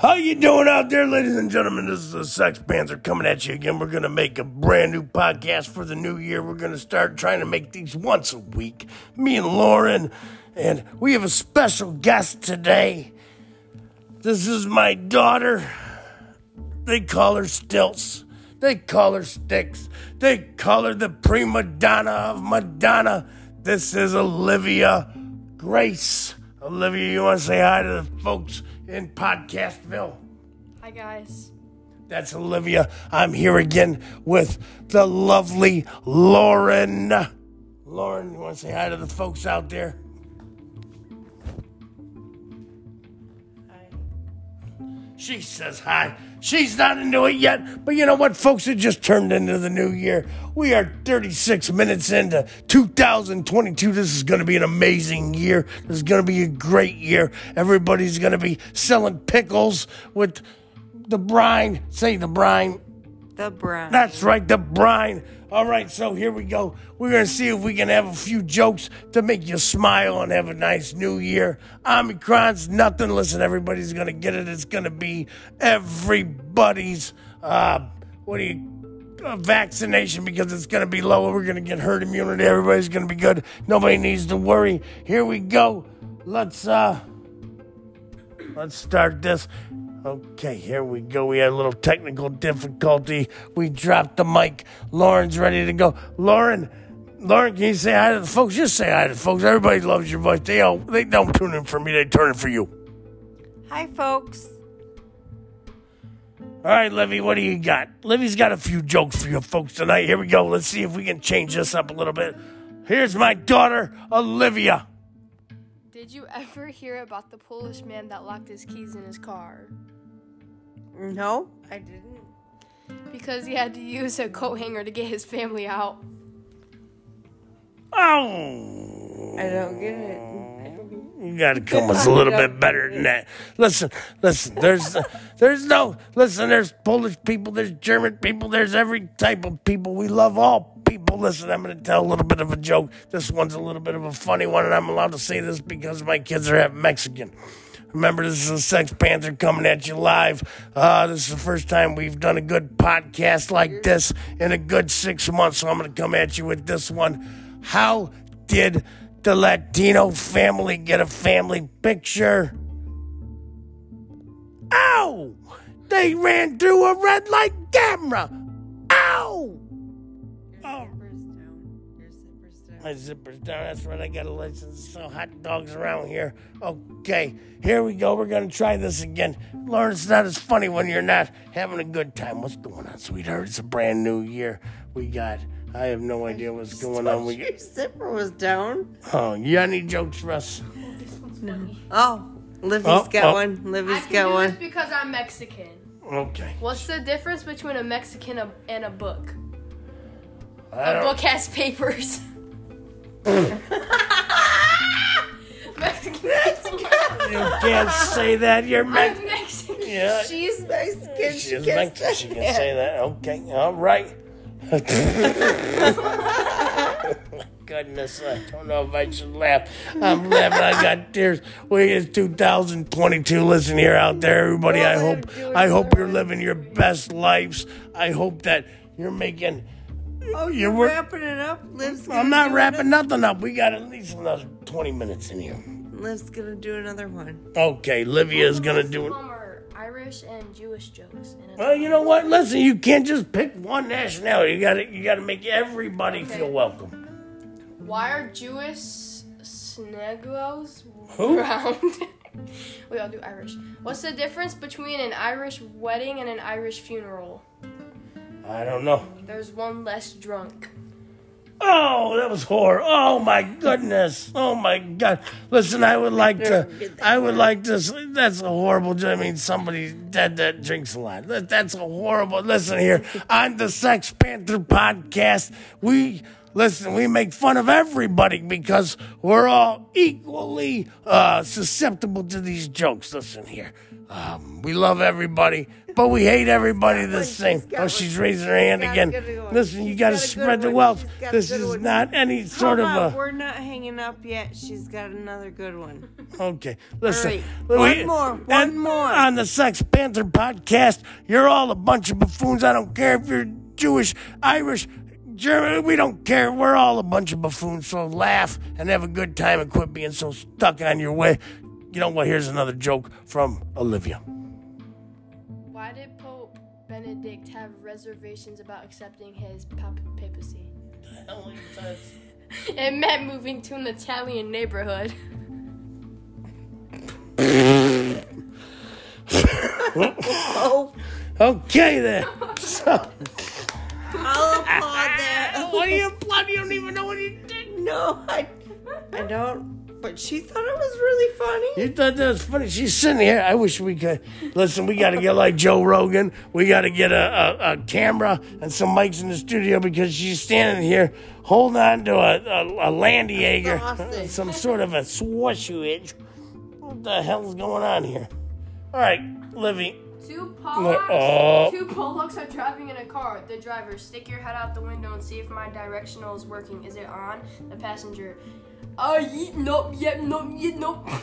How you doing out there, ladies and gentlemen? This is the Sex Panther coming at you again. We're gonna make a brand new podcast for the new year. We're gonna start trying to make these once a week. Me and Lauren, and we have a special guest today. This is my daughter. They call her Stilts. They call her Sticks. They call her the prima donna of Madonna. This is Olivia Grace. Olivia, you want to say hi to the folks in Podcastville? Hi guys. That's Olivia. I'm here again with the lovely Lauren. Lauren, you want to say hi to the folks out there? She says hi. She's not into it yet, but you know what, folks? It just turned into the new year. We are 36 minutes into 2022. This is going to be an amazing year. This is going to be a great year. Everybody's going to be selling pickles with the brine. Say the brine. The brine. That's right, the brine. All right, so here we go. We're going to see if we can have a few jokes to make you smile and have a nice new year. Omicron's nothing. Listen, everybody's going to get it. It's going to be everybody's, uh, what do you, uh, vaccination because it's going to be low. We're going to get herd immunity. Everybody's going to be good. Nobody needs to worry. Here we go. Let's, uh, let's start this. Okay, here we go. We had a little technical difficulty. We dropped the mic. Lauren's ready to go. Lauren, Lauren, can you say hi to the folks? Just say hi to the folks. Everybody loves your voice. They all they don't tune in for me. They turn in for you. Hi, folks. All right, Livy, what do you got? Livy's got a few jokes for you folks tonight. Here we go. Let's see if we can change this up a little bit. Here's my daughter, Olivia. Did you ever hear about the Polish man that locked his keys in his car? No, I didn't. Because he had to use a coat hanger to get his family out. Oh. I don't get it. You got to come with a little bit better than that. Listen, listen. There's, there's no. Listen, there's Polish people. There's German people. There's every type of people. We love all people. Listen, I'm to tell a little bit of a joke. This one's a little bit of a funny one, and I'm allowed to say this because my kids are half Mexican. Remember, this is a Sex Panther coming at you live. Uh, this is the first time we've done a good podcast like this in a good six months, so I'm going to come at you with this one. How did the Latino family get a family picture? Ow! They ran through a red light camera! Ow! Oh. Zipper's down. Your zipper's down. My zipper's down. That's right. I got a license to sell hot dogs around here. Okay, here we go. We're gonna try this again. Lauren, it's not as funny when you're not having a good time. What's going on, sweetheart? It's a brand new year. We got. I have no idea what's going on. We Your zipper was down. Oh, you got any jokes for us? Oh, Livy's Oh, got oh. one. I Livy's can got do one. this because I'm Mexican. Okay. What's the difference between a Mexican and a book? I A don't. book has papers. Mexican. You can't say that. You're I'm Mexican. Mexican. Yeah. She's Mexican. She Mexican. She can say that. Okay. All right. My goodness, I don't know if I should laugh. I'm laughing. I got tears. Wait, it's 2022. Listen here, out there, everybody. I hope, I hope you're living your best lives. I hope that you're making. Oh, You're you're wrapping it up. Liv's gonna I'm not do wrapping nothing up. We got at least another 20 minutes in here. Another, Liv's gonna do another one. Okay, Livia's gonna do it. Irish and Jewish jokes. And Well, you know what? Listen, you can't just pick one nationality. You got to, you got to make everybody feel welcome. Why are Jewish snegos round? we all do Irish. What's the difference between an Irish wedding and an Irish funeral? I don't know. There's one less drunk. Oh, that was horror. Oh my goodness. Oh my god. Listen, I would like to. I would like to. That's a horrible. I mean, somebody dead that drinks a lot. That, that's a horrible. Listen here, on the Sex Panther podcast, we listen. We make fun of everybody because we're all equally uh, susceptible to these jokes. Listen here. Um, we love everybody. but we hate everybody the one, same. she's got Oh, one. she's raising her hand again. good one. Listen, you got to got a spread the wealth. She's got a This is one. not any sort Hold on, of We're not hanging up yet. She's got another good one. Okay, listen. right, we- one more, one and more. On the Sex Panther podcast, you're all a bunch of buffoons. I don't care if you're Jewish, Irish, German. We don't care. We're all a bunch of buffoons. So laugh and have a good time and quit being so stuck on your way. You know what? Here's another joke from Olivia. Why did Pope Benedict have reservations about accepting his pap- papacy? It meant moving to an Italian neighborhood. Okay, then. So, I'll applaud that. What are you applauding? You don't even know what you did. No, I, I don't. But she thought it was really funny. You thought that was funny? She's sitting here. I wish we could. Listen, we got to get like Joe Rogan. We got to get a, a, a camera and some mics in the studio because she's standing here holding on to a, a, a Landjaeger, some sort of a swashage. What the hell's going on here? All right, Livy. Two Polacks- Polacks. Two Polacks are driving in a car. The driver, stick your head out the window and see if my directional is working. Is it on? The passenger, uh, ye- nope, yep, nope, yep, nope.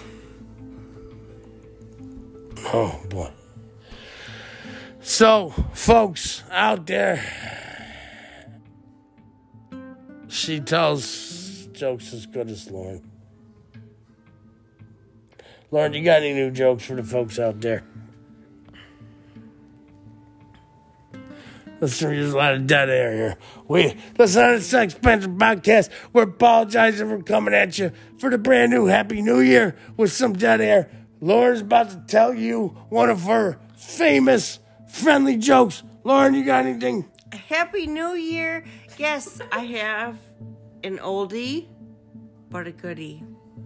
Oh boy. So, folks out there, she tells jokes as good as Lauren. Lauren, you got any new jokes for the folks out there? Listen, there's a lot of dead air here. We listen on the Sex Panther podcast. We're apologizing for coming at you for the brand new Happy New Year with some dead air. Lauren's about to tell you one of her famous friendly jokes. Lauren, you got anything? Happy New Year. Yes, I have an oldie, but a goodie.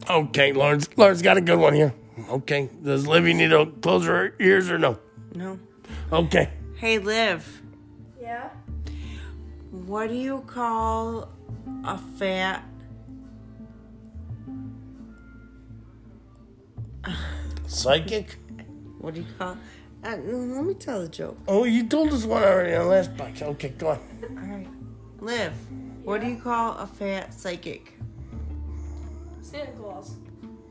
Okay, Lauren's Lauren's got a good one here. Okay, does Livy need to close her ears or no? No. Okay. Hey, Liv. Yeah. What do you call a fat? Psychic? What do you call? Uh, let me tell the joke. Oh, you told us one already on the last podcast. Okay, go on. All right. Liv. What do you call a fat psychic? Santa Claus.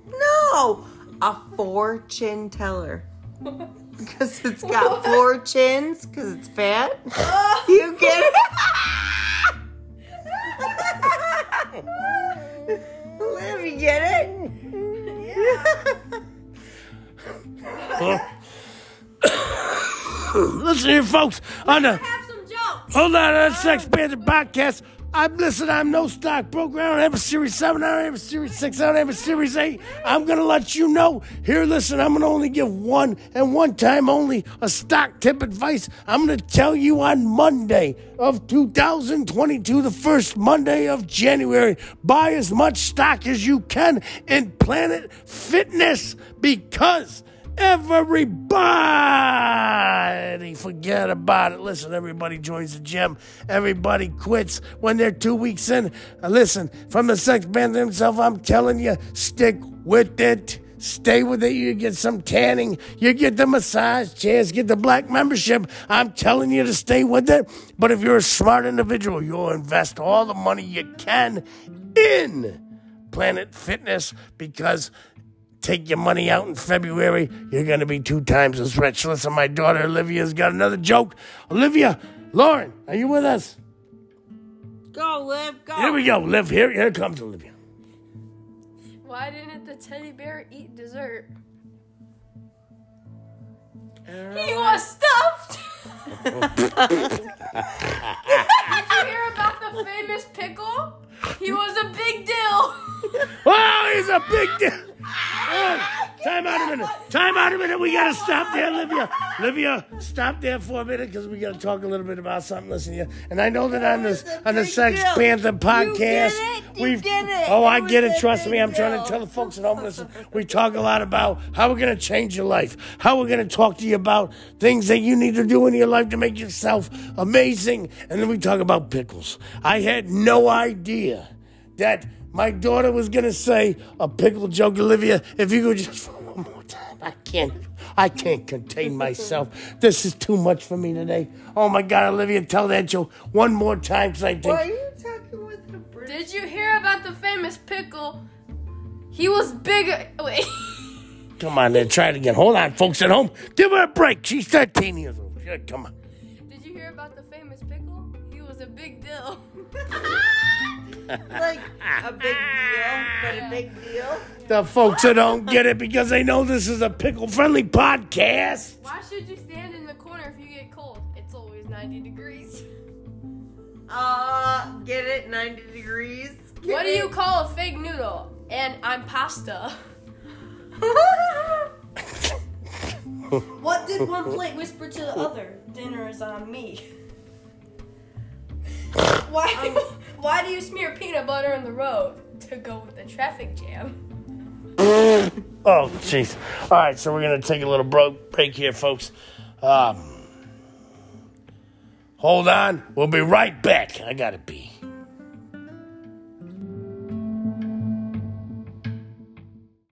No, a fortune teller. Because it's got four chins. Because it's fat. You get it? Liv, you get it? Yeah. Listen here, folks. On the Have some jokes. Hold on, on the Sex Panther podcast. I'm listen, I'm no stock broker. I don't have a series seven, I don't have a series six, I don't have a series eight. I'm gonna let you know. Here, listen, I'm gonna only give one and one time only a stock tip advice. I'm gonna tell you on Monday of 2022, the first Monday of January, buy as much stock as you can in Planet Fitness because Everybody forget about it. Listen, everybody joins the gym. Everybody quits when they're two weeks in. Uh, listen, from the sex man himself, I'm telling you, stick with it. Stay with it. You get some tanning. You get the massage chairs. Get the black membership. I'm telling you to stay with it. But if you're a smart individual, you'll invest all the money you can in Planet Fitness because take your money out in February, you're going to be two times as rich. Listen, my daughter Olivia's got another joke. Olivia, Lauren, are you with us? Go, Liv, go. Here we go. Liv, here, here comes Olivia. Why didn't the teddy bear eat dessert? He was stuffed. Did you hear about the famous pickle? He was a big deal. Oh, he's a big deal. Time out a minute. Time out a minute. We got to stop there, Olivia. Olivia, stop there for a minute because we got to talk a little bit about something. Listen here. And I know that on this on the Sex deal. Panther podcast, get it? You we've oh, I get it. Trust me, I'm trying to tell the folks at home. Listen, we talk a lot about how we're going to change your life, how we're going to talk to you about things that you need to do in your life to make yourself amazing, and then we talk about pickles. I had no idea that my daughter was gonna say a pickle joke, Olivia. If you could just for one more time, I can't. I can't contain myself. This is too much for me today. Oh my God, Olivia, tell that joke one more time because I think. Why are you talking with a British? Did you hear about the famous pickle? He was bigger. Wait. Come on, then try it again. Hold on, folks at home. Give her a break. She's 13 years old. Yeah, Come on. Did you hear about the famous pickle? He was a big deal. like a big deal, but a big deal. The folks who don't get it because they know this is a pickle friendly podcast. Why should you stand in the corner if you get cold? It's always 90 degrees. Uh, get it? 90 degrees? Get What do you it? call a fake noodle? And I'm pasta. what did one plate whisper to the other? Dinner is on me. Why? Why do you smear peanut butter on the road? To go with the traffic jam. Oh, jeez. All right, so we're going to take a little bro- break here, folks. Um, hold on. We'll be right back. I got to pee.